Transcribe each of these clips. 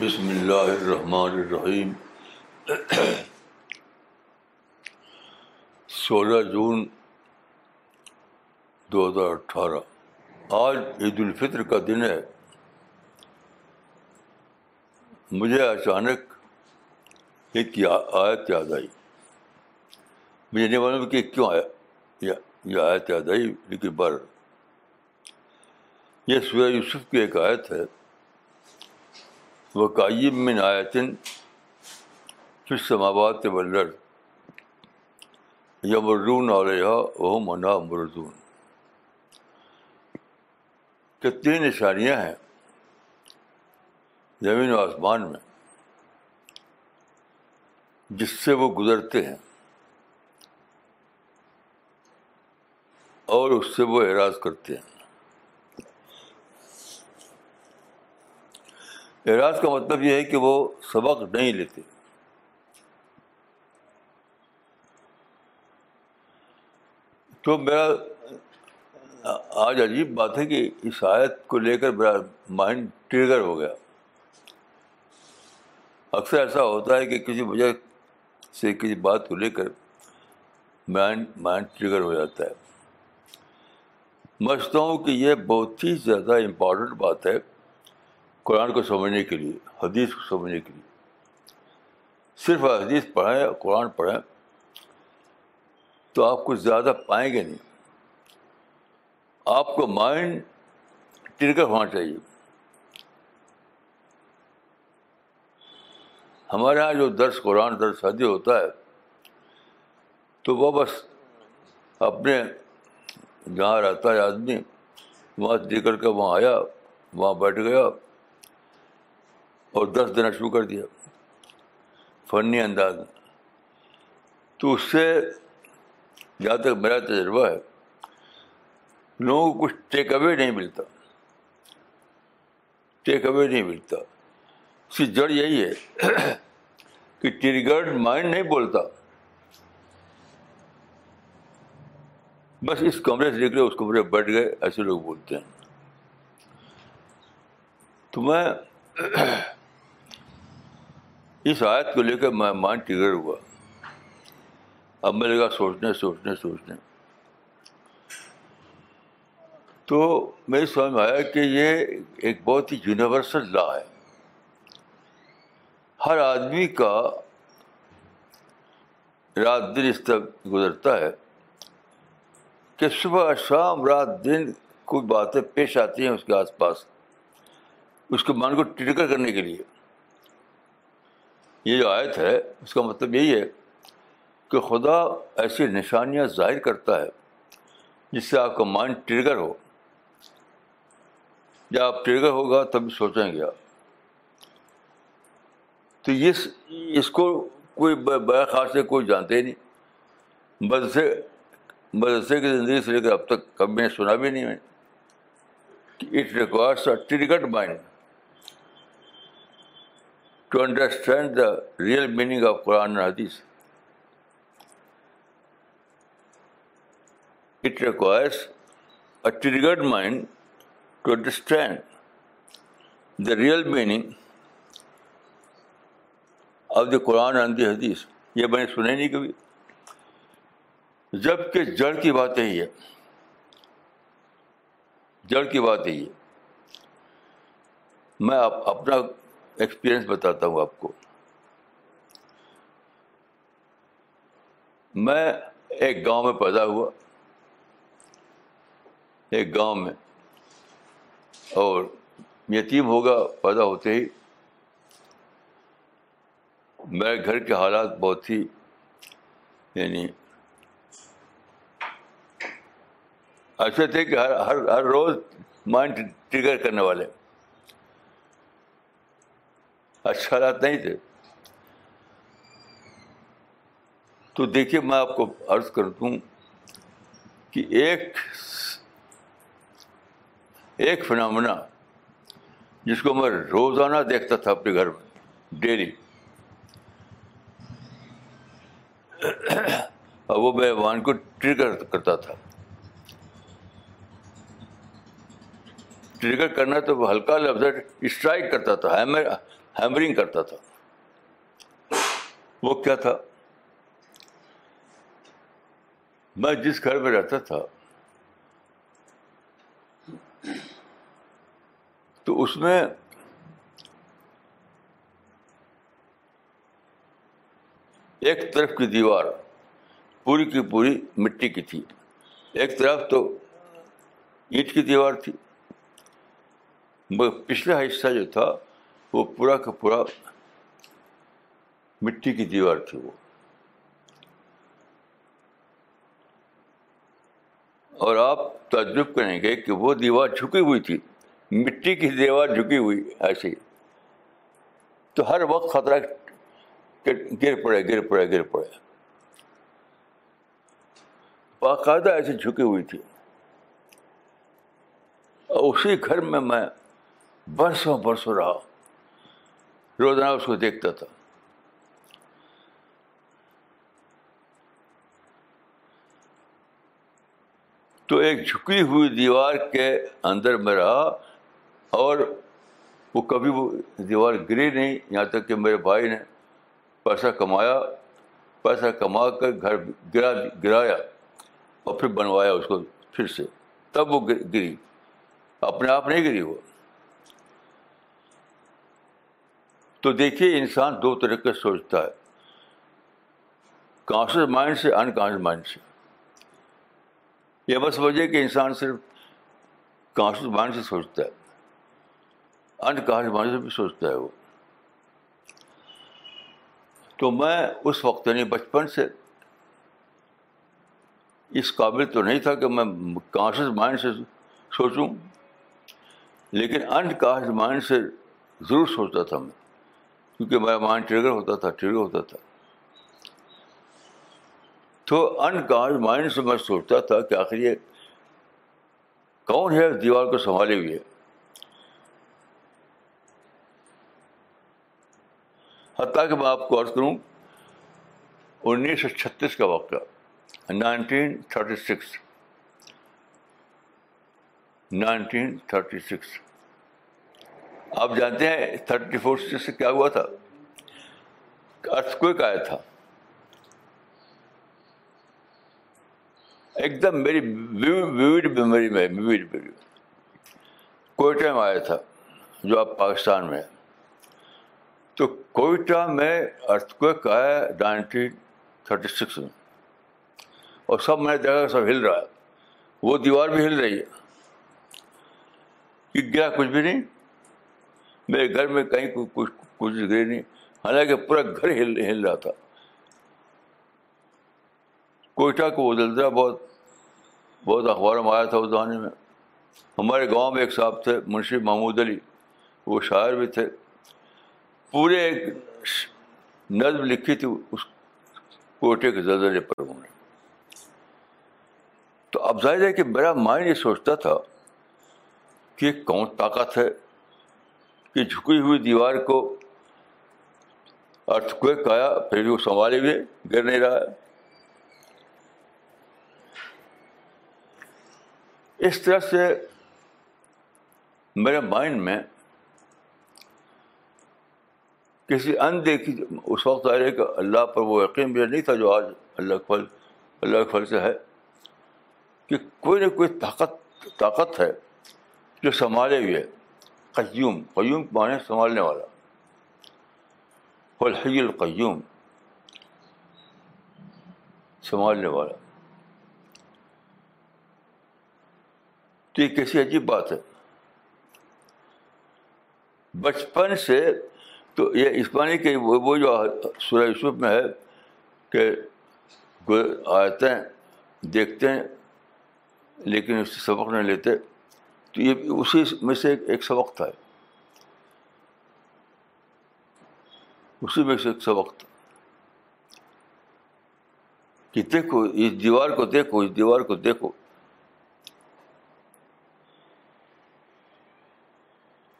بسم اللہ الرحمن الرحیم سولہ جون دو ہزار اٹھارہ۔ آج عید الفطر کا دن ہے۔ مجھے اچانک ایک آیت یاد آئی۔ مجھے نہیں معلوم کہ کیوں آیا یہ آیت یاد آئی، لیکن بر یہ سورہ یوسف کی ایک آیت ہے۔ وہ قائم من آیتن پھر سماوات ولر یمرون علیہ وہ منا مردون کتنی نشانیاں ہیں۔ زمین و آسمان میں، جس سے وہ گزرتے ہیں۔ اور اس سے وہ اعراض کرتے ہیں۔ اعراض کا مطلب یہ ہے کہ وہ سبق نہیں لیتے۔ تو میرا آج عجیب بات ہے کہ اس آیت کو لے کر میرا مائنڈ ٹریگر ہو گیا۔ اکثر ایسا ہوتا ہے کہ کسی وجہ سے کسی بات کو لے کر مائنڈ مائنڈ ٹریگر ہو جاتا ہے۔ سمجھتا ہوں کہ یہ بہت ہی زیادہ امپورٹنٹ بات ہے قرآن کو سمجھنے کے لیے، حدیث کو سمجھنے کے لیے۔ صرف حدیث پڑھیں قرآن پڑھیں تو آپ کچھ زیادہ پائیں گے نہیں۔ آپ کو مائنڈ ٹرگر ہونا چاہیے۔ ہمارے یہاں جو درس قرآن درس حدیث ہوتا ہے تو وہ بس اپنے جہاں رہتا ہے آدمی، وہاں نکل کر وہاں آیا، وہاں بیٹھ گیا اور دس دینا شروع کر دیا۔ فنی انداز۔ میں تو اس سے جہاں تک میرا تجربہ ہے، لوگوں کو کچھ ٹیک اوے نہیں ملتا۔ ٹیک اوے نہیں ملتا۔ اس کی جڑ یہی ہے کہ ٹریگرڈ مائنڈ نہیں بولتا۔ بس اس کمرے سے نکلے، اس کمرے بیٹھ گئے، ایسے لوگ بولتے ہیں۔ تو میں اس آیت کو لے کر میں مائنڈ ٹریگر ہوا۔ اب میں لگا سوچنے سوچنے سوچنے۔ تو میری سمجھ میں آیا کہ یہ ایک بہت ہی یونیورسل لا ہے۔ ہر آدمی کا رات دن اس طرح گزرتا ہے۔ کہ صبح، شام، رات، دن کوئی باتیں پیش آتی ہیں اس کے آس پاس، اس کے مان کو ٹرگر کرنے کے لیے۔ یہ جو آیت ہے، اس کا مطلب یہی ہے کہ خدا ایسی نشانیاں ظاہر کرتا ہے جس سے آپ کا مائنڈ ٹرگر ہو۔ جب آپ ٹرگر ہوگا تب سوچیں گے آپ۔ تو اس اس کو کوئی بڑا خاص سے کوئی جانتے ہی نہیں مدرسے مدرسے کی زندگی سے لے کر اب تک کبھی میں سنا بھی نہیں میں it requires a triggered mind to understand the real meaning of Quran Hadith it requires a triggered mind to understand the real meaning of the Quran and the Hadith یہ میں نے سنا نہیں کبھی۔ جبکہ جڑ کی بات یہی ہے جڑ کی بات یہی ہے میں اپنا ایکسپیرئنس بتاتا ہوں آپ کو۔ میں ایک گاؤں میں پیدا ہوا۔ ایک گاؤں میں۔ اور یتیم ہوگا پیدا ہوتے ہی۔ میرے گھر کے حالات بہت ہی یعنی ایسے تھے کہ ہر ہر ہر روز مائنڈ ٹریگر کرنے والے۔ اچھا حالات نہیں تھے۔ تو دیکھیے میں آپ کو عرض کر دوں کہ ایک ایک فنامنا جس کو میں روزانہ دیکھتا تھا اپنے گھر میں ڈیلی اور وہ میرے مائنڈ کو ٹریگر کرتا تھا۔ ٹریگر کرنا تو وہ ہلکا لفظ اسٹرائک کرتا تھا ہیمرنگ کرتا تھا۔ وہ کیا تھا؟ میں جس گھر میں رہتا تھا، تو اس میں ایک طرف کی دیوار پوری کی پوری مٹی کی تھی۔ ایک طرف تو اینٹ کی دیوار تھی۔ پچھلا حصہ جو تھا وہ پورا کا پورا مٹی کی دیوار تھی وہ۔ اور آپ تعجب کریں گے کہ وہ دیوار جھکی ہوئی تھی۔ مٹی کی دیوار جھکی ہوئی، ایسے تو ہر وقت خطرہ گر پڑے گر پڑے گر پڑے۔ باقاعدہ ایسے جھکی ہوئی تھی۔ اور اسی گھر میں میں برسوں برسوں رہا۔ روزانہ اس کو دیکھتا تھا۔ تو ایک جھکی ہوئی دیوار کے اندر میں رہا اور وہ کبھی وہ دیوار گری نہیں، یہاں تک کہ میرے بھائی نے پیسہ کمایا، پیسہ کما کر گھر گرا، گرایا اور پھر بنوایا اس کو پھر سے۔ تب وہ گری۔ اپنے آپ نہیں گری وہ۔ تو دیکھیے، انسان دو طریقے سے سوچتا ہے۔ کانشیس مائنڈ سے انکانشیس مائنڈ سے۔ یہ بس وجہ کہ انسان صرف کانشیس مائنڈ سے سوچتا ہے۔ انکانشیس مائنڈ سے بھی سوچتا ہے وہ۔ تو میں اس وقت یعنی بچپن سے اس قابل تو نہیں تھا کہ میں کانشیس مائنڈ سے سوچوں، لیکن انکانشیس مائنڈ سے ضرور سوچتا تھا میں۔ کیونکہ میرا مائنڈ ٹریگر ہوتا تھا ٹریگر ہوتا تھا۔ تو انکانش مائنڈ سے میں سوچتا تھا کہ آخر یہ کون ہے دیوار کو سنبھالے ہوئے۔ حتیٰ کہ میں آپ کو عرض کروں، انیس سو چھتیس کا واقعہ nineteen thirty six nineteen thirty six آپ جانتے ہیں تھرٹی فور سے کیا ہوا تھا؟ ارتھ کوئک آیا تھا۔ ایک دم میری ویوڈ میموری میں، ویوڈ میموری کوئٹہ میں آیا تھا، جو اب پاکستان میں ہے تو کوئٹہ میں ارتھ کوئک آیا نائنٹین تھرٹی سکس میں۔ اور سب میں نے دیکھا سب ہل رہا ہے۔ وہ دیوار بھی ہل رہی ہے۔ کہ گیا کچھ بھی نہیں۔ میرے گھر میں کہیں کچھ کچھ گری نہیں۔ حالانکہ پورا گھر ہل ہل رہا تھا۔ کوئٹہ کو وہ زلزلہ بہت بہت اخباروں میں آیا تھا اس زمانے میں۔ ہمارے گاؤں میں ایک صاحب تھے، منشی محمود علی۔ وہ شاعر بھی تھے۔ پورے ایک نظم لکھی تھی اس کوئٹے کے زلزلے پر انہوں نے۔ تو اب ظاہر ہے کہ میرا مائنڈ یہ سوچتا تھا کہ کون طاقت ہے۔ کہ جھکی ہوئی دیوار کو ارتھ کوئک آیا، پھر بھی وہ سنبھالے ہوئے، گر نہیں رہا۔ اس طرح سے میرے مائنڈ میں کسی اندیکھی اس وقت آ رہے کہ اللہ پر وہ یقین بھی نہیں تھا جو آج اللہ کے پھل اللہ کے پھل سے ہے، کہ کوئی نہ کوئی طاقت طاقت ہے جو سنبھالے ہوئے۔ قیوم قیوم مانے سنبھالنے والا الحی القیوم سنبھالنے والا تو یہ کیسی عجیب بات ہے؟ بچپن سے تو یہ اس معنی کہ وہ جو سورہ یوسف میں ہے کہ آتے ہیں دیکھتے ہیں لیکن اس سے سبق نہیں لیتے۔ تو یہ اسی میں سے ایک سبق تھا اسی میں سے ایک سبق تھا کہ دیکھو اس دیوار کو دیکھو، اس دیوار کو دیکھو۔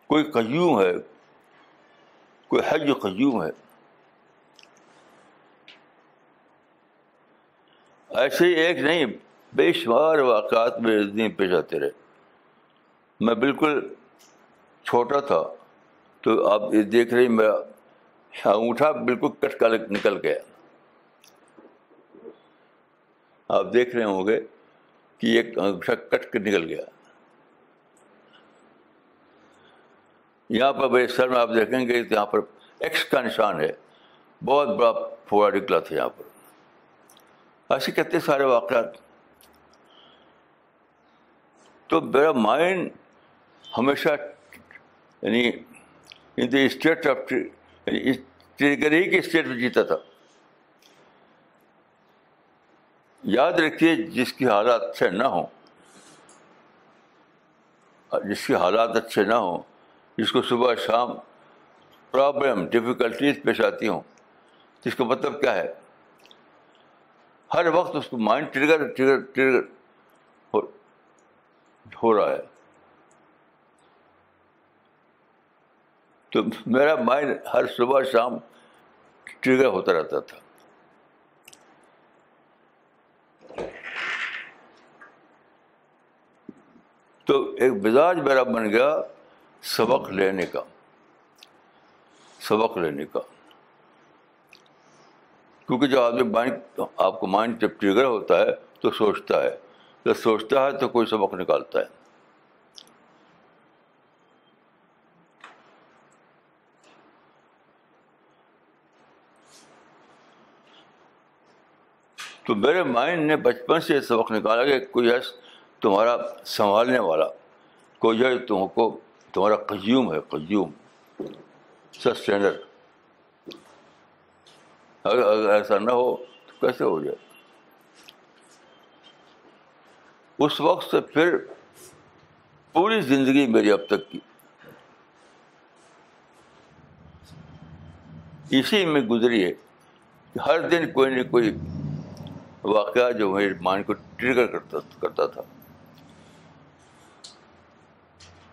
کوئی قیوم ہے، کوئی حج قیوم ہے۔ ایسے ہی ایک نہیں، بے شمار واقعات میں پیش آتے رہے۔ میں بالکل چھوٹا تھا، تو آپ یہ دیکھ رہی میرا انگوٹھا بالکل کٹ کا نکل گیا۔ آپ دیکھ رہے ہوں گے کہ ایک انگوٹھا کٹ کے نکل گیا۔ یہاں پر میرے سر میں آپ دیکھیں گے یہاں پر ایکس کا نشان ہے۔ بہت بڑا پھوڑا نکلا تھا یہاں پر۔ ایسے کتنے سارے واقعات۔ تو میرا مائنڈ ہمیشہ یعنی ان دا اسٹیٹ آف یعنی ٹریگر ہی کے اسٹیٹ میں جیتا تھا۔ یاد رکھیے جس کی حالات اچھے نہ ہوں، جس کے حالات اچھے نہ ہوں، جس کو صبح شام پرابلم ڈفیکلٹیز پیش آتی ہوں جس کا مطلب کیا ہے؟ ہر وقت اس کو مائنڈ ٹریگر ٹریگر ٹریگر ہو رہا ہے۔ تو میرا مائنڈ ہر صبح شام ٹریگر ہوتا رہتا تھا۔ تو ایک مزاج میرا بن گیا سبق لینے کا۔ سبق لینے کا۔ کیونکہ جب آدمی مائنڈ آپ کو مائنڈ جب ٹریگر ہوتا ہے تو سوچتا ہے۔ جب سوچتا ہے تو کوئی سبق نکالتا ہے۔ تو میرے مائنڈ نے بچپن سے یہ سبق نکالا کہ کوئی ہے تمہارا سنبھالنے والا، کوئی ہے تم کو، تمہارا قیوم ہے، قیوم۔ سسٹینر اگر اگر ایسا نہ ہو تو کیسے ہو جائے؟ اس وقت سے پھر پوری زندگی میری اب تک کی۔ اسی میں گزری ہے کہ ہر دن کوئی نہ کوئی واقعہ جو میرے مائنڈ کو ٹریگر کرتا کرتا تھا۔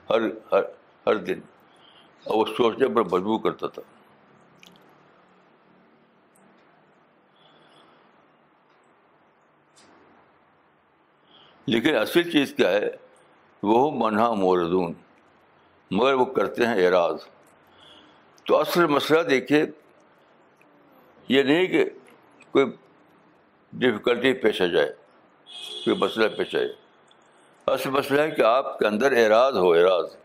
ہر ہر ہر دن اور وہ سوچنے پر مجبور کرتا تھا۔ لیکن اصل چیز کیا ہے؟ وہ منہا موردون، مگر وہ کرتے ہیں اعراض تو اصل مسئلہ دیکھیے، یہ نہیں کہ کوئی ڈفیکلٹی پیش آ جائے، کوئی مسئلہ پیش آئے۔ اصل مسئلہ ہے کہ آپ کے اندر اعراض ہو، اعراض۔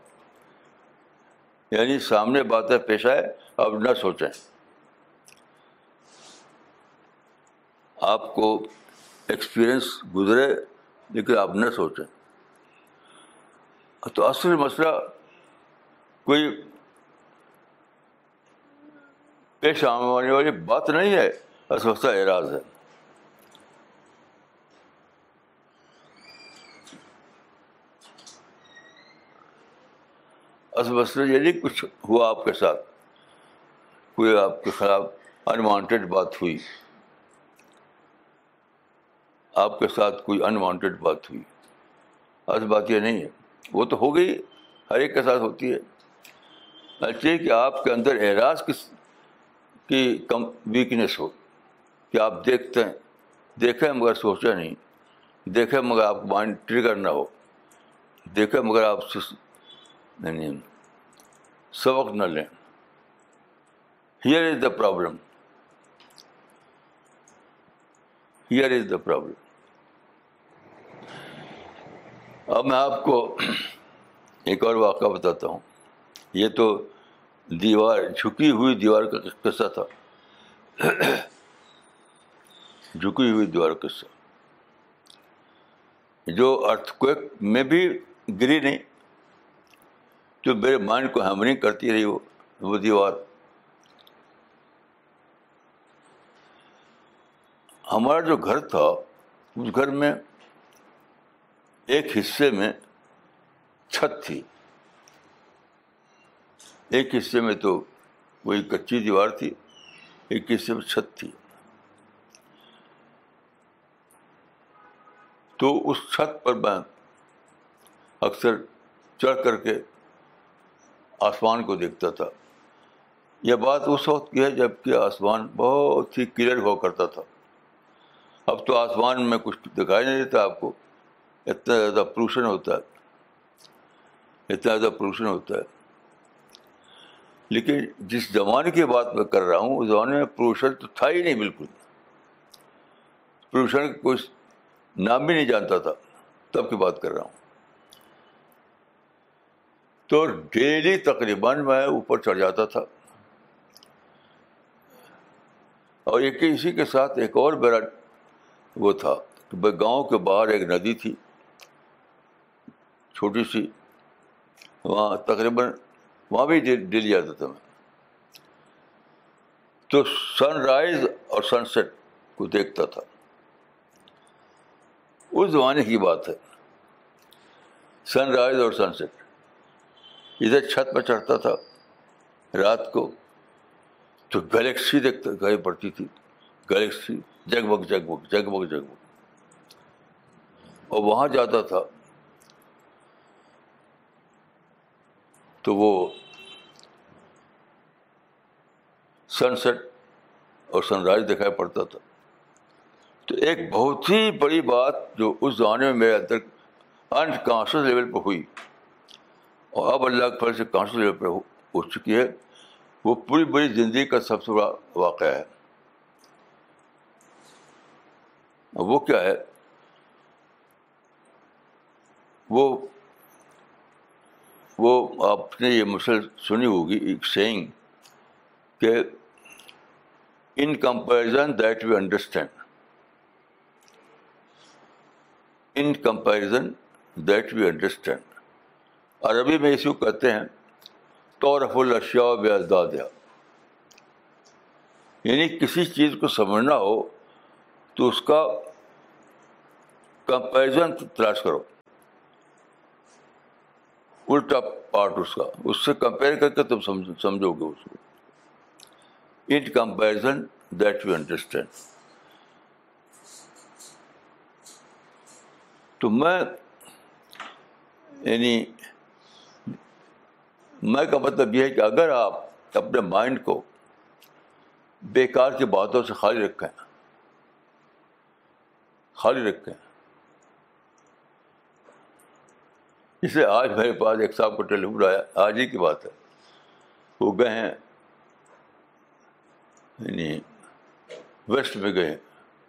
یعنی سامنے باتیں پیش آئے، آپ نہ سوچیں۔ آپ کو ایکسپیرئنس گزرے، لیکن آپ نہ سوچیں۔ تو اصل مسئلہ کوئی پیش آنے والی بات نہیں ہے اصل مسئلہ اعراض ہے۔ اصل مسئلہ یہ نہیں، کچھ ہوا آپ کے ساتھ؟ کوئی آپ کے خلاف انوانٹیڈ بات ہوئی؟ آپ کے ساتھ کوئی انوانٹیڈ بات ہوئی؟ اصل بات یہ نہیں ہے، وہ تو ہو گئی، ہر ایک کے ساتھ ہوتی ہے۔ اچھا کہ آپ کے اندر اعراض کس کی کم ویکنیس ہو، کہ آپ دیکھتے ہیں دیکھیں مگر سوچا نہیں دیکھیں مگر آپ مائنڈ ٹریگر نہ ہو دیکھیں مگر آپ نہیں سبق نہ لیں here is the problem here is the problem اب میں آپ کو ایک اور واقعہ بتاتا ہوں یہ تو دیوار جھکی ہوئی دیوار کا قصہ تھا جھکی ہوئی دیوار قصہ جو ارتھ کویک میں بھی گری نہیں جو میرے مائنڈ کو ہیمرنگ کرتی رہی وہ وہ دیوار ہمارا جو گھر تھا، اس گھر میں ایک حصے میں چھت تھی۔ ایک حصے میں تو وہی کچی دیوار تھی، ایک حصے میں چھت تھی۔ تو اس چھت پر میں اکثر چڑھ کر کے آسمان کو دیکھتا تھا۔ یہ بات اس وقت کی ہے جبکہ آسمان بہت ہی کلیئر ہوا کرتا تھا۔ اب تو آسمان میں کچھ دکھائی نہیں دیتا آپ کو۔ اتنا زیادہ پولوشن ہوتا ہے۔ اتنا زیادہ پولوشن ہوتا ہے۔ لیکن جس زمانے کی بات میں کر رہا ہوں، اس زمانے میں پولوشن تو تھا ہی نہیں بالکل۔ پولوشن کا کوئی نام بھی نہیں جانتا تھا۔ تب کی بات کر رہا ہوں۔ تو ڈیلی تقریباً میں اوپر چڑھ جاتا تھا۔ اور ایک اسی کے ساتھ ایک اور میرا وہ تھا کہ بھائی گاؤں کے باہر ایک ندی تھی، چھوٹی سی۔ وہاں تقریباً، وہاں بھی ڈیلی جاتا تھا میں تو سن رائز اور سن سیٹ کو دیکھتا تھا۔ اس زمانے کی بات ہے۔ سن رائز اور سن سیٹ ادھر چھت پہ چڑھتا تھا۔ رات کو تو گلیکسی دیکھتا گائی پڑتی تھی۔ گلیکسی جگ بگ جگ بگ جگ بگ جگ اور وہاں جاتا تھا۔ تو وہ سن سیٹ اور سن رائز دکھائی پڑتا تھا۔ تو ایک بہت ہی بڑی بات جو اس زمانے میں میرے اندر انکانشیس لیول پہ ہوئی۔ اور اب اللہ کے فضل سے کانشیس لیول پہ ہو چکی ہے؟ وہ پوری بڑی زندگی کا سب سے بڑا واقعہ ہے۔ وہ کیا ہے؟ وہ وہ آپ نے یہ مسل سنی ہوگی، ایک سینگ کہ in comparison that we understand in comparison that we understand Arabi میں اس کو کہتے ہیں، طورف الشیا بے ازداد یعنی کسی چیز کو سمجھنا ہو تو اس کا کمپیرزن تلاش کرو۔ الٹا پارٹ اس کا۔ اس سے کمپیئر کر کے تم سمجھو گے اس کو۔ In comparison that you understand تو میں یعنی میں کا مطلب یہ ہے کہ اگر آپ اپنے مائنڈ کو بیکار کی باتوں سے خالی رکھیں خالی رکھیں۔ اسے آج میرے پاس ایک صاحب کو ٹیلی فون آیا، آج ہی کی بات ہے۔ وہ گئے ہیں یعنی ویسٹ میں گئے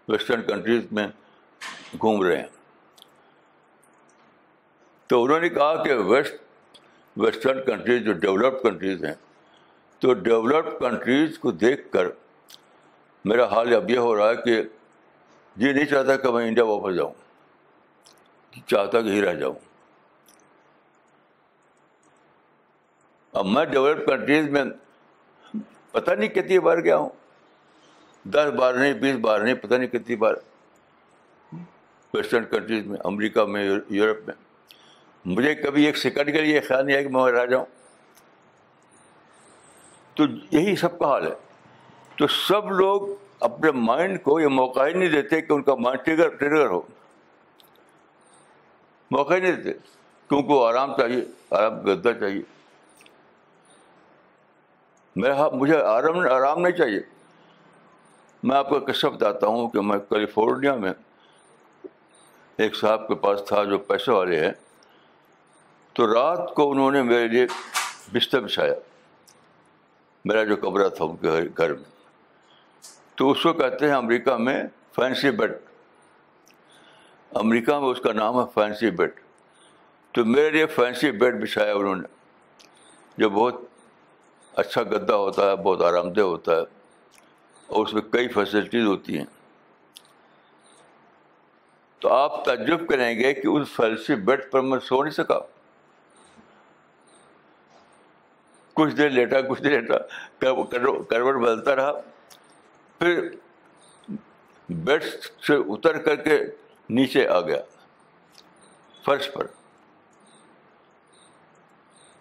ویسٹرن کنٹریز میں گھوم رہے ہیں۔ تو انہوں نے کہا کہ ویسٹ ویسٹرن کنٹریز جو ڈیولپڈ کنٹریز ہیں، تو ڈیولپڈ کنٹریز کو دیکھ کر میرا حال اب یہ ہو رہا ہے کہ یہ نہیں چاہتا کہ میں انڈیا واپس جاؤں، چاہتا کہ ہی رہ جاؤں۔ اب میں ڈیولپ کنٹریز میں پتہ نہیں کتنی بار گیا ہوں، دس بار نہیں، بیس بار نہیں، پتہ نہیں کتنی بار۔ ویسٹرن کنٹریز میں، امریکہ میں، یورپ میں۔ مجھے کبھی ایک سیکنڈ کے لیے خیال نہیں ہے کہ میں رہ جاؤں۔ تو یہی سب کا حال ہے۔ تو سب لوگ اپنے مائنڈ کو یہ موقع ہی نہیں دیتے کہ ان کا مائنڈ ٹریگر ٹریگر ہو۔ موقع ہی نہیں دیتے۔ کیونکہ وہ آرام چاہیے، آرام گدا چاہیے۔ میرا ہاں، مجھے آرام آرام نہیں چاہیے۔ میں آپ کو قصہ بتاتا ہوں کہ میں کیلیفورنیا میں ایک صاحب کے پاس تھا جو پیسے والے ہیں۔ تو رات کو انہوں نے میرے لیے بستر بچھایا۔ میرا جو کمرہ تھا ان کے گھر میں۔ تو اس کو کہتے ہیں امریکہ میں فینسی بیڈ۔ امریکہ میں اس کا نام ہے فینسی بیڈ۔ تو میرے لیے فینسی بیڈ بچھایا انہوں نے۔ جو بہت اچھا گدا ہوتا ہے، بہت آرام دہ ہوتا ہے۔ اور اس میں کئی فیسلٹیز ہوتی ہیں۔ تو آپ تعجب کریں گے کہ اس فیلسی بیڈ پر میں سو نہیں سکا۔ کچھ دیر لیٹا، کچھ دیر لیٹا کروٹ بدلتا رہا۔ پھر بیڈ سے اتر کر کے نیچے آ گیا، فرش پر۔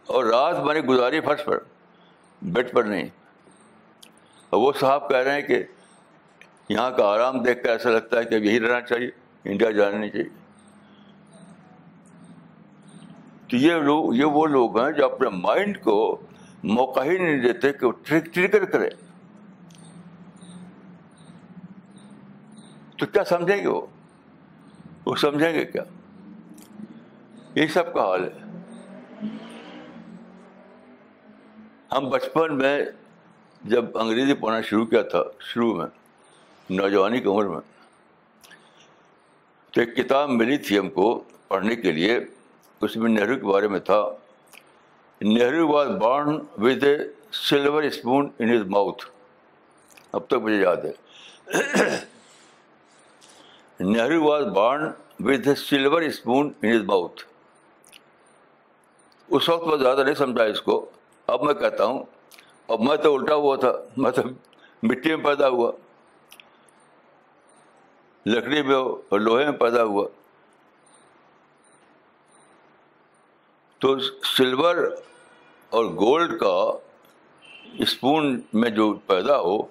اور رات میں نے گزاری فرش پر، بیڈ پر نہیں۔ اور وہ صاحب کہہ رہے ہیں کہ یہاں کا آرام دیکھ کر ایسا لگتا ہے کہ اب یہی رہنا چاہیے، انڈیا جانا نہیں چاہیے۔ تو یہ لوگ، یہ وہ لوگ ہیں جو اپنے مائنڈ کو موقع ہی نہیں دیتے کہ وہ ٹریگر کرے۔ تو کیا سمجھیں گے وہ؟ وہ سمجھیں گے کیا؟ یہ سب کا حال ہے۔ ہم بچپن میں جب انگریزی پڑھنا شروع کیا تھا، شروع میں، نوجوانی کی عمر میں، تو ایک کتاب ملی تھی ہم کو پڑھنے کے لیے، اس میں نہرو کے بارے میں تھا۔ Nehru was born with a silver spoon in his mouth اب تک مجھے یاد ہے۔ Nehru was born with a silver spoon in his mouth اس وقت میں زیادہ نہیں سمجھا اس کو۔ اب میں کہتا ہوں۔ اب میں تو الٹا ہوا تھا۔ میں تو مٹی میں پیدا ہوا۔ لکڑی میں اور لوہے میں پیدا ہوا۔ تو سلور اور گولڈ کا اسپون میں جو پیدا ہو،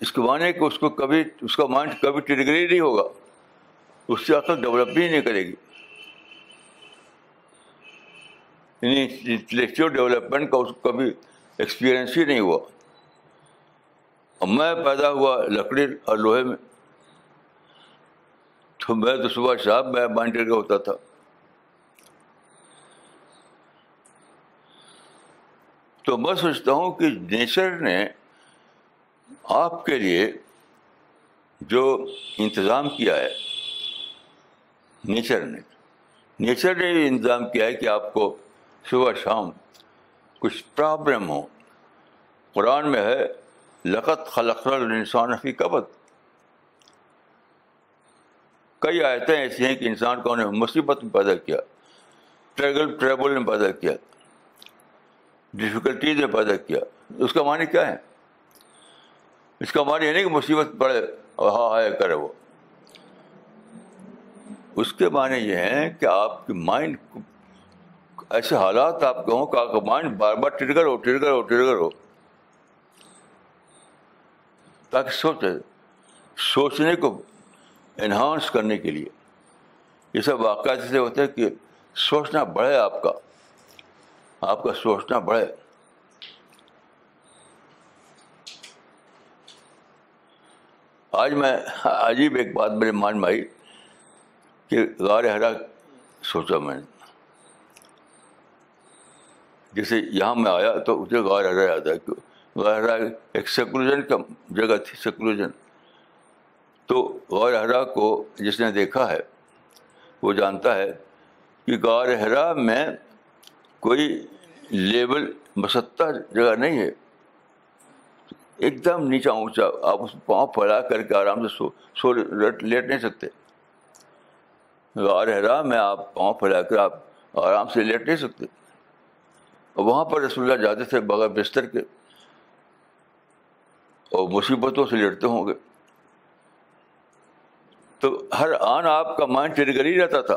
اس کے معنی کہ اس کو کبھی، اس کا مائنڈ کبھی ٹرگر ہی نہیں ہوگا۔ اس سے عقل ڈیولپ بھی نہیں کرے گی۔ یعنی انٹلیکچوئل ڈیولپمنٹ کا اس کو کبھی ایکسپیرئنس ہی نہیں ہوا۔ اور میں پیدا ہوا لکڑی اور لوہے میں۔ تو میں تو صبح شام میں مائنڈ ٹرگر ہوتا تھا۔ تو میں سوچتا ہوں کہ نیچر نے آپ کے لیے جو انتظام کیا ہے، نیچر نے نیچر نے یہ انتظام کیا ہے کہ آپ کو صبح شام کچھ پرابلم ہو۔ قرآن میں ہے لقت خلق الانسان فی قبط کئی آیتیں ایسی ہیں کہ انسان کو انہیں مصیبت میں پیدا کیا ٹریگل ٹریبل میں پیدا کیا۔ ڈفیکلٹیز میں پیدا کیا۔ اس کا معنی کیا ہے؟ اس کا معنی یہ نہیں کہ مصیبت پڑے اور ہاں ہائے کرے وہ۔ اس کے معنی یہ ہیں کہ آپ کی مائنڈ ایسے حالات آپ کے ہوں کہ آپ کا مائنڈ بار بار ٹرگر ہو ٹرگر ہو ٹرگر ہو۔ تاکہ سوچے، سوچنے کو انہانس کرنے کے لیے۔ یہ سب واقعات ایسے ہوتے ہیں کہ سوچنا بڑھے آپ کا۔ آپ کا سوچنا بڑھے آج میں عجیب ایک بات میرے مان میں آئی کہ غار ہرا سوچا میں نے۔ جیسے یہاں میں آیا تو اسے غار ہرا یاد ہے غار ہرا ایک سیکولوجن کا جگہ تھی سیکولوجن تو غور ہرا کو جس نے دیکھا ہے، وہ جانتا ہے کہ غار ہرا میں کوئی لیبل مسطح جگہ نہیں ہے۔ ایک دم نیچا اونچا، آپ اس پاؤں پھیلا کر کے آرام سے سو سو لیٹ نہیں سکتے۔ غار ہرا میں آپ پاؤں پھیلا کر آپ آرام سے لیٹ نہیں سکتے۔ اور وہاں پر رسول اللہ جاتے تھے بغیر بستر کے۔ اور مصیبتوں سے لیٹتے ہوں گے۔ تو ہر آن آپ کا مائنڈ ٹرگر ہی رہتا تھا۔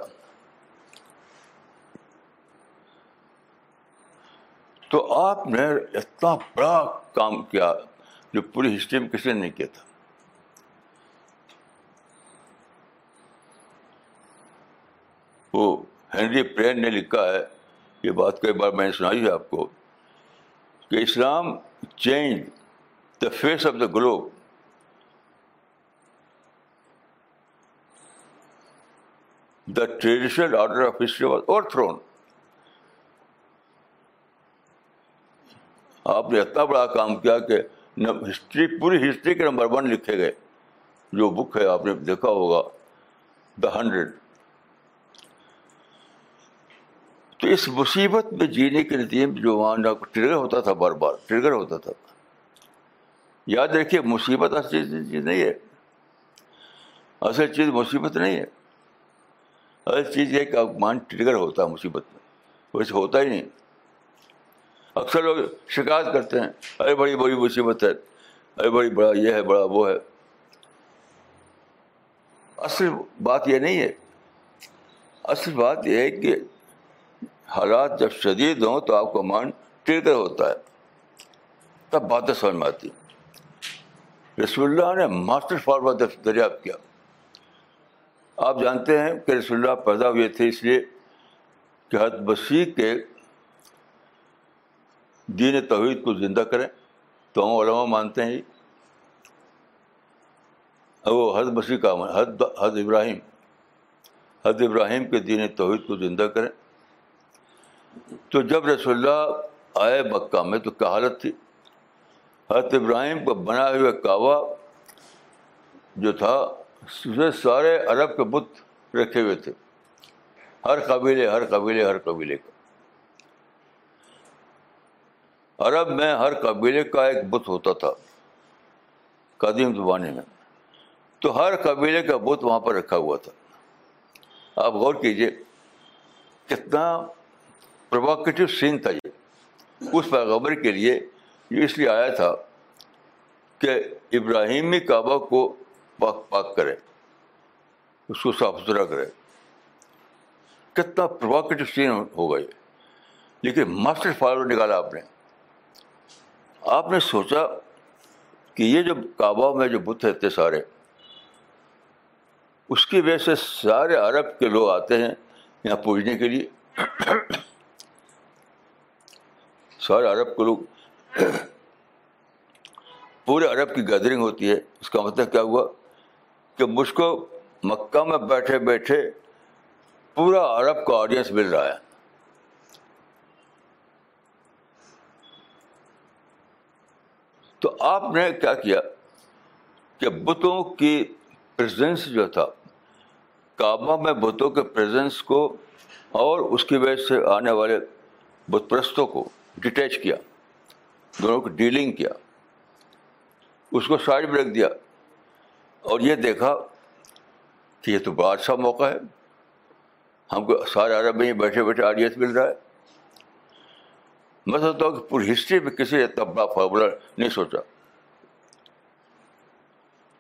تو آپ نے اتنا بڑا کام کیا جو پوری ہسٹری میں کسی نے نہیں کیا تھا۔ وہ ہینری پرین نے لکھا ہے، یہ بات کئی بار میں نے سنائی ہے آپ کو، کہ Islam change the face of the globe. The traditional order of history was overthrown. آپ نے اتنا بڑا کام کیا کہ ہسٹری پوری ہسٹری کے نمبر ون لکھے گئے۔ جو بک ہے، آپ نے دیکھا ہوگا۔ دا ہنڈریڈ تو اس مصیبت میں جینے کے نتیجے میں جو وہاں ٹریگر ہوتا تھا بار بار، ٹریگر ہوتا تھا۔ یاد رکھیے، مصیبت اصل چیز نہیں ہے۔ اصل چیز مصیبت نہیں ہے۔ اصل چیز یہ کہ مان ٹریگر ہوتا ہے مصیبت میں۔ ویسے ہوتا ہی نہیں۔ اکثر لوگ شکایت کرتے ہیں، ارے بڑی بڑی مصیبت ہے، ارے بڑی بڑا یہ ہے، بڑا وہ ہے۔ اصل بات یہ نہیں ہے۔ اصل بات یہ ہے کہ حالات جب شدید ہوں تو آپ کا مان ٹریگر ہوتا ہے۔ تب باتیں سمجھ میں آتی۔ رسول اللہ نے ماسٹر فارمر دریافت کیا۔ آپ جانتے ہیں کہ رسول اللہ پیدا ہوئے تھے اس لیے کہ حد بسی کے دین توحید کو زندہ کریں تو ہم علماء مانتے ہیں وہ حد مسیح کا حد حد ابراہیم۔ حد ابراہیم کے دین توحید کو زندہ کریں۔ تو جب رسول اللہ آئے مکہ میں تو کیا حالت تھی؟ حضرت ابراہیم کو بنا ہوئے کعبہ جو تھا، اس سارے عرب کے بت رکھے ہوئے تھے۔ ہر قبیلے ہر قبیلے ہر قبیلے کا۔ عرب میں ہر قبیلے کا ایک بت ہوتا تھا، قدیم زمانے میں۔ تو ہر قبیلے کا بت وہاں پر رکھا ہوا تھا۔ آپ غور کیجیے کتنا پرووکیٹو سین تھا یہ۔ اس پیغبر کے لیے یہ اس لیے آیا تھا کہ ابراہیمی کعبہ کو پاک پاک کرے، اس کو صاف ستھرا کرے۔ کتنا پرووکیٹو سین ہو گئی۔ لیکن ماسٹر فالو نکالا آپ نے۔ آپ نے سوچا کہ یہ جو کعبہ میں جو بت رہتے سارے، اس کی وجہ سے سارے عرب کے لوگ آتے ہیں یہاں پوجنے کے لیے۔ سارے عرب کے لوگ، پورے عرب کی گیدرنگ ہوتی ہے۔ اس کا مطلب کیا ہوا؟ کہ مجھ کو مکہ میں بیٹھے بیٹھے پورا عرب کا آڈینس مل رہا ہے۔ تو آپ نے کیا کیا کہ بتوں کی پریزنس جو تھا، کعبہ میں بتوں کے پریزنس کو اور اس کی وجہ سے آنے والے بت پرستوں کو ڈیٹیچ کیا، دونوں کو ڈیلنگ کیا۔ اس کو سائڈ میں رکھ دیا۔ اور یہ دیکھا کہ یہ تو بڑا اچھا موقع ہے۔ ہم کو سارے عرب میں ہی بیٹھے بیٹھے آڈینس مل رہا ہے۔ میں سوچتا ہوں کہ پوری ہسٹری میں کسی نے اتنا بڑا فارمولہ نہیں سوچا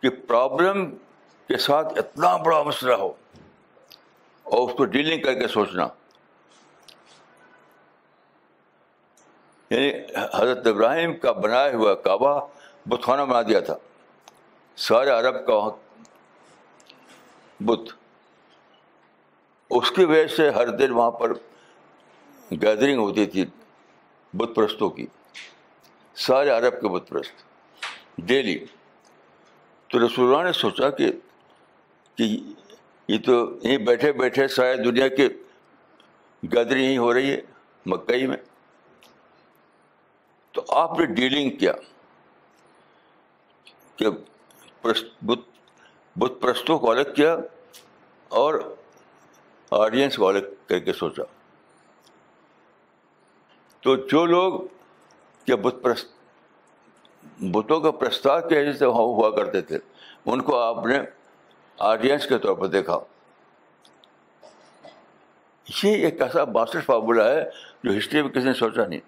کہ پرابلم کے ساتھ اتنا بڑا مسئلہ ہو اور اس کو ڈیلنگ کر کے سوچنا۔ یعنی حضرت ابراہیم کا بنایا ہوا کعبہ بت خانہ بنا دیا تھا۔ سارے عرب کا وہاں بت۔ اس کی وجہ سے ہر دن وہاں پر گیدرنگ ہوتی تھی۔ بت پرستوں کی۔ سارے عرب کے بت پرست ڈیلی تو رسول اللہ نے سوچا کہ کہ یہ تو یہیں بیٹھے بیٹھے سارے دنیا کے گیدرنگ یہیں ہو رہی ہے مکئی میں۔ تو آپ نے ڈیلنگ کیا کہ بت پرستوں کو الگ کیا اور آڈینس کو الگ کر کے سوچا۔ تو جو لوگ کہ بت پرست بتوں کا پرستار کے حیثیت سے ہوا کرتے تھے، ان کو آپ نے آڈینس کے طور پر دیکھا۔ یہ ایک ایسا ماسٹر فارمولہ ہے جو ہسٹری میں کسی نے سوچا نہیں۔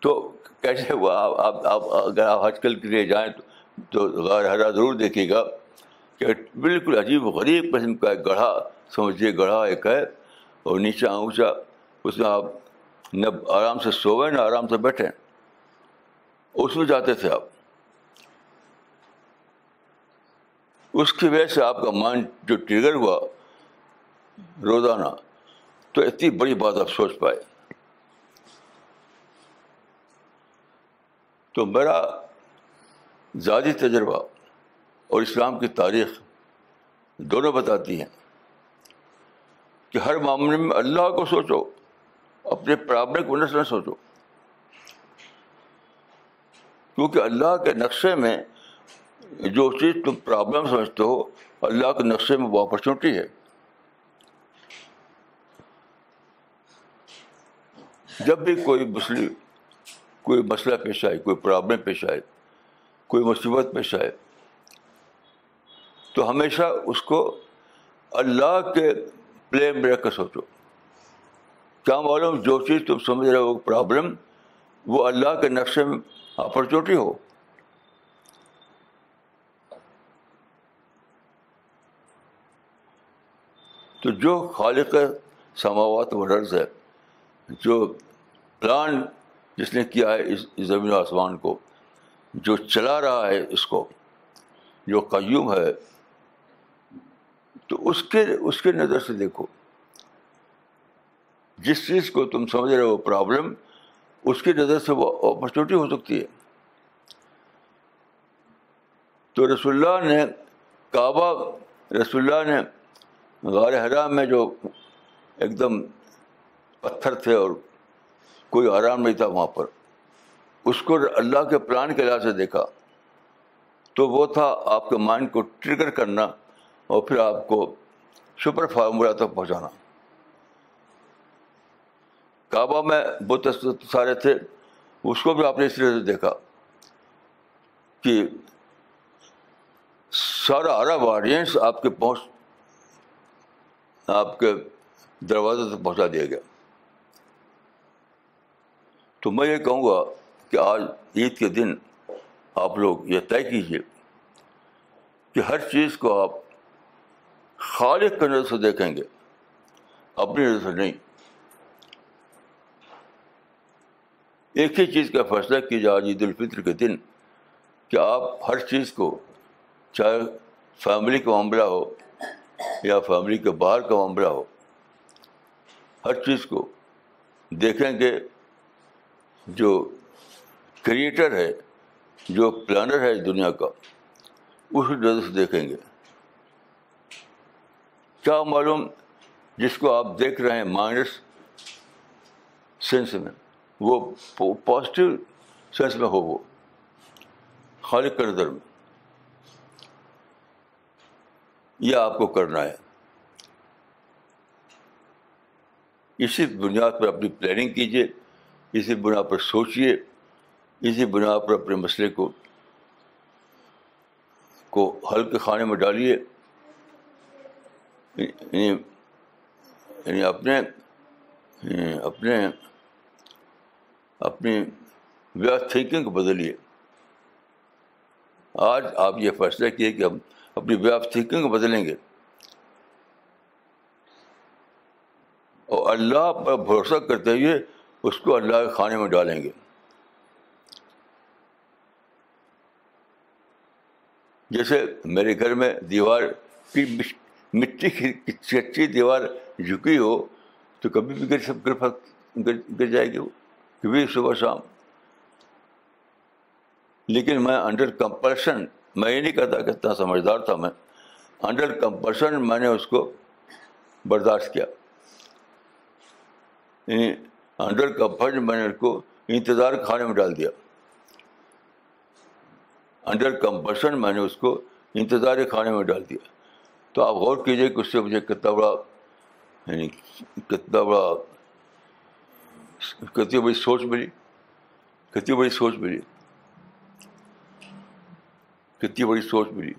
تو کیسے ہوا؟ آپ آپ اگر آپ آج کل کے لیے جائیں تو غیر ہرا ضرور دیکھیے گا کہ بالکل عجیب غریب قسم کا ایک گڑھا سمجھیے، گڑھا ایک ہے اور نیچا اونچا اس میں آپ نہ آرام سے سوئیں، نہ آرام سے بیٹھیں۔ اس میں جاتے تھے آپ۔ اس کی وجہ سے آپ کا مائنڈ جو ٹریگر ہوا، روزانہ، تو اتنی بڑی بات آپ سوچ پائے۔ تو میرا ذاتی تجربہ اور اسلام کی تاریخ دونوں بتاتی ہیں۔ کہ ہر معاملے میں اللہ کو سوچو، اپنے پرابلم کو نہ سوچو۔ کیونکہ اللہ کے نقشے میں جو چیز تم پرابلم سمجھتے ہو، اللہ کے نقشے میں وہ اپرچونیٹی ہے۔ جب بھی کوئی مسلم کوئی مسئلہ پیش آئے، کوئی پرابلم پیش آئے، کوئی مصیبت پیش آئے، تو ہمیشہ اس کو اللہ کے پلے میں رکھ کر سوچو کیا معلوم جو چیز تم سمجھ رہے ہو پرابلم وہ اللہ کے نقشے میں اپرچونیٹی ہو۔ تو جو خالق سماوات و ررض ہے، جو پلان جس نے کیا ہے اس زمین و آسمان کو، جو چلا رہا ہے اس کو، جو قیوم ہے تو اس کے اس کے نظر سے دیکھو۔ جس چیز کو تم سمجھ رہے ہو پرابلم اس کی نظر سے وہ اپرچونیٹی ہو سکتی ہے۔ تو رسول اللہ نے کعبہ، رسول اللہ نے غار حرام میں جو ایک دم پتھر تھے اور کوئی آرام نہیں تھا وہاں پر، اس کو اللہ کے پلان کے لحاظ سے دیکھا۔ تو وہ تھا آپ کے مائنڈ کو ٹریگر کرنا۔ اور پھر آپ کو سپر فارمولہ تک پہنچانا۔ کعبہ میں بت سارے تھے، اس کو بھی آپ نے اس طرح سے دیکھا کہ سارا عرب آڈینس آپ کے پہنچ، آپ کے دروازے تک پہنچا دیا گیا۔ تو میں یہ کہوں گا کہ آج عید کے دن آپ لوگ یہ طے کیجیے کہ ہر چیز کو آپ خالق کی نظر سے دیکھیں گے، اپنی نظر سے نہیں۔ ایک ہی چیز کا فیصلہ کیجیے آج عید الفطر کے دن، کہ آپ ہر چیز کو، چاہے فیملی کا معاملہ ہو یا فیملی کے باہر کا معاملہ ہو، ہر چیز کو دیکھیں گے۔ جو کریٹر ہے، جو پلانر ہے دنیا کا اس نظر سے دیکھیں گے۔ کیا معلوم جس کو آپ دیکھ رہے ہیں مائنس سینس میں، وہ پازیٹیو سینس میں ہو وہ خالق کا نظر میں۔ یہ آپ کو کرنا ہے۔ اسی بنیاد پر اپنی پلاننگ کیجیے اسی بنا پر سوچیے اسی بنا پر اپنے مسئلے کو کو حل کے خانے میں ڈالیے۔ یعنی یعنی اپنے یعنی اپنے، اپنی وے آف تھنکنگ کو بدلیے۔ آج آپ یہ فیصلہ کیے کہ ہم اپنی وے آف تھنکنگ کو بدلیں گے۔ اور اللہ پر بھروسہ کرتے ہوئے اس کو اللہ کے کھانے میں ڈالیں گے۔ جیسے میرے گھر میں دیوار کی مٹی کی کچی دیوار جھکی ہو تو کبھی بھی گر سب گر گر جائے گی وہ، کبھی صبح شام۔ لیکن میں انڈر کمپلشن میں یہ نہیں کہتا کہ اتنا سمجھدار تھا میں انڈر کمپلشن میں نے اس کو برداشت کیا۔ یعنی انڈر کا فرض میں نے اس کو انتظار کھانے میں ڈال دیا۔ انڈر کمپلشن میں نے اس کو انتظار کھانے میں ڈال دیا۔ تو آپ غور کیجیے کہ اس سے مجھے کتنا بڑا یعنی کتنا بڑا کتنی بڑی سوچ ملی، کتنی بڑی سوچ ملی، کتنی بڑی سوچ ملی۔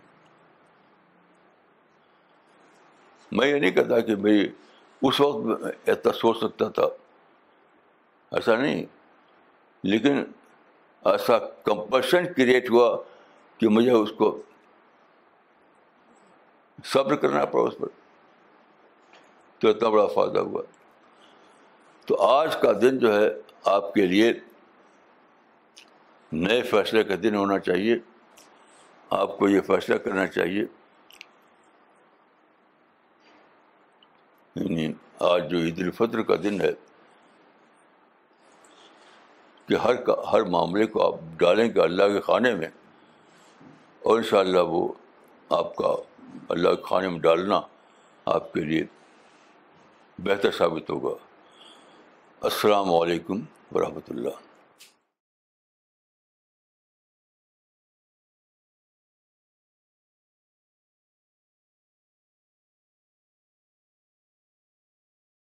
میں یہ نہیں کہتا کہ میری اس وقت اتنا سوچ سکتا تھا، ایسا نہیں۔ لیکن ایسا کمپلشن کریٹ ہوا کہ مجھے اس کو صبر کرنا پڑا اس پر تو اتنا بڑا فائدہ ہوا۔ تو آج کا دن جو ہے، آپ کے لیے نئے فیصلے کا دن ہونا چاہیے۔ آپ کو یہ فیصلہ کرنا چاہیے۔ یعنی آج جو عید الفطر کا دن ہے، کہ ہر کا، ہر معاملے کو آپ ڈالیں گے اللہ کے کھانے میں، اور ان شاء اللہ وہ آپ کا اللہ کے کھانے میں ڈالنا آپ کے لیے بہتر ثابت ہوگا۔ السلام علیکم ورحمۃ اللہ۔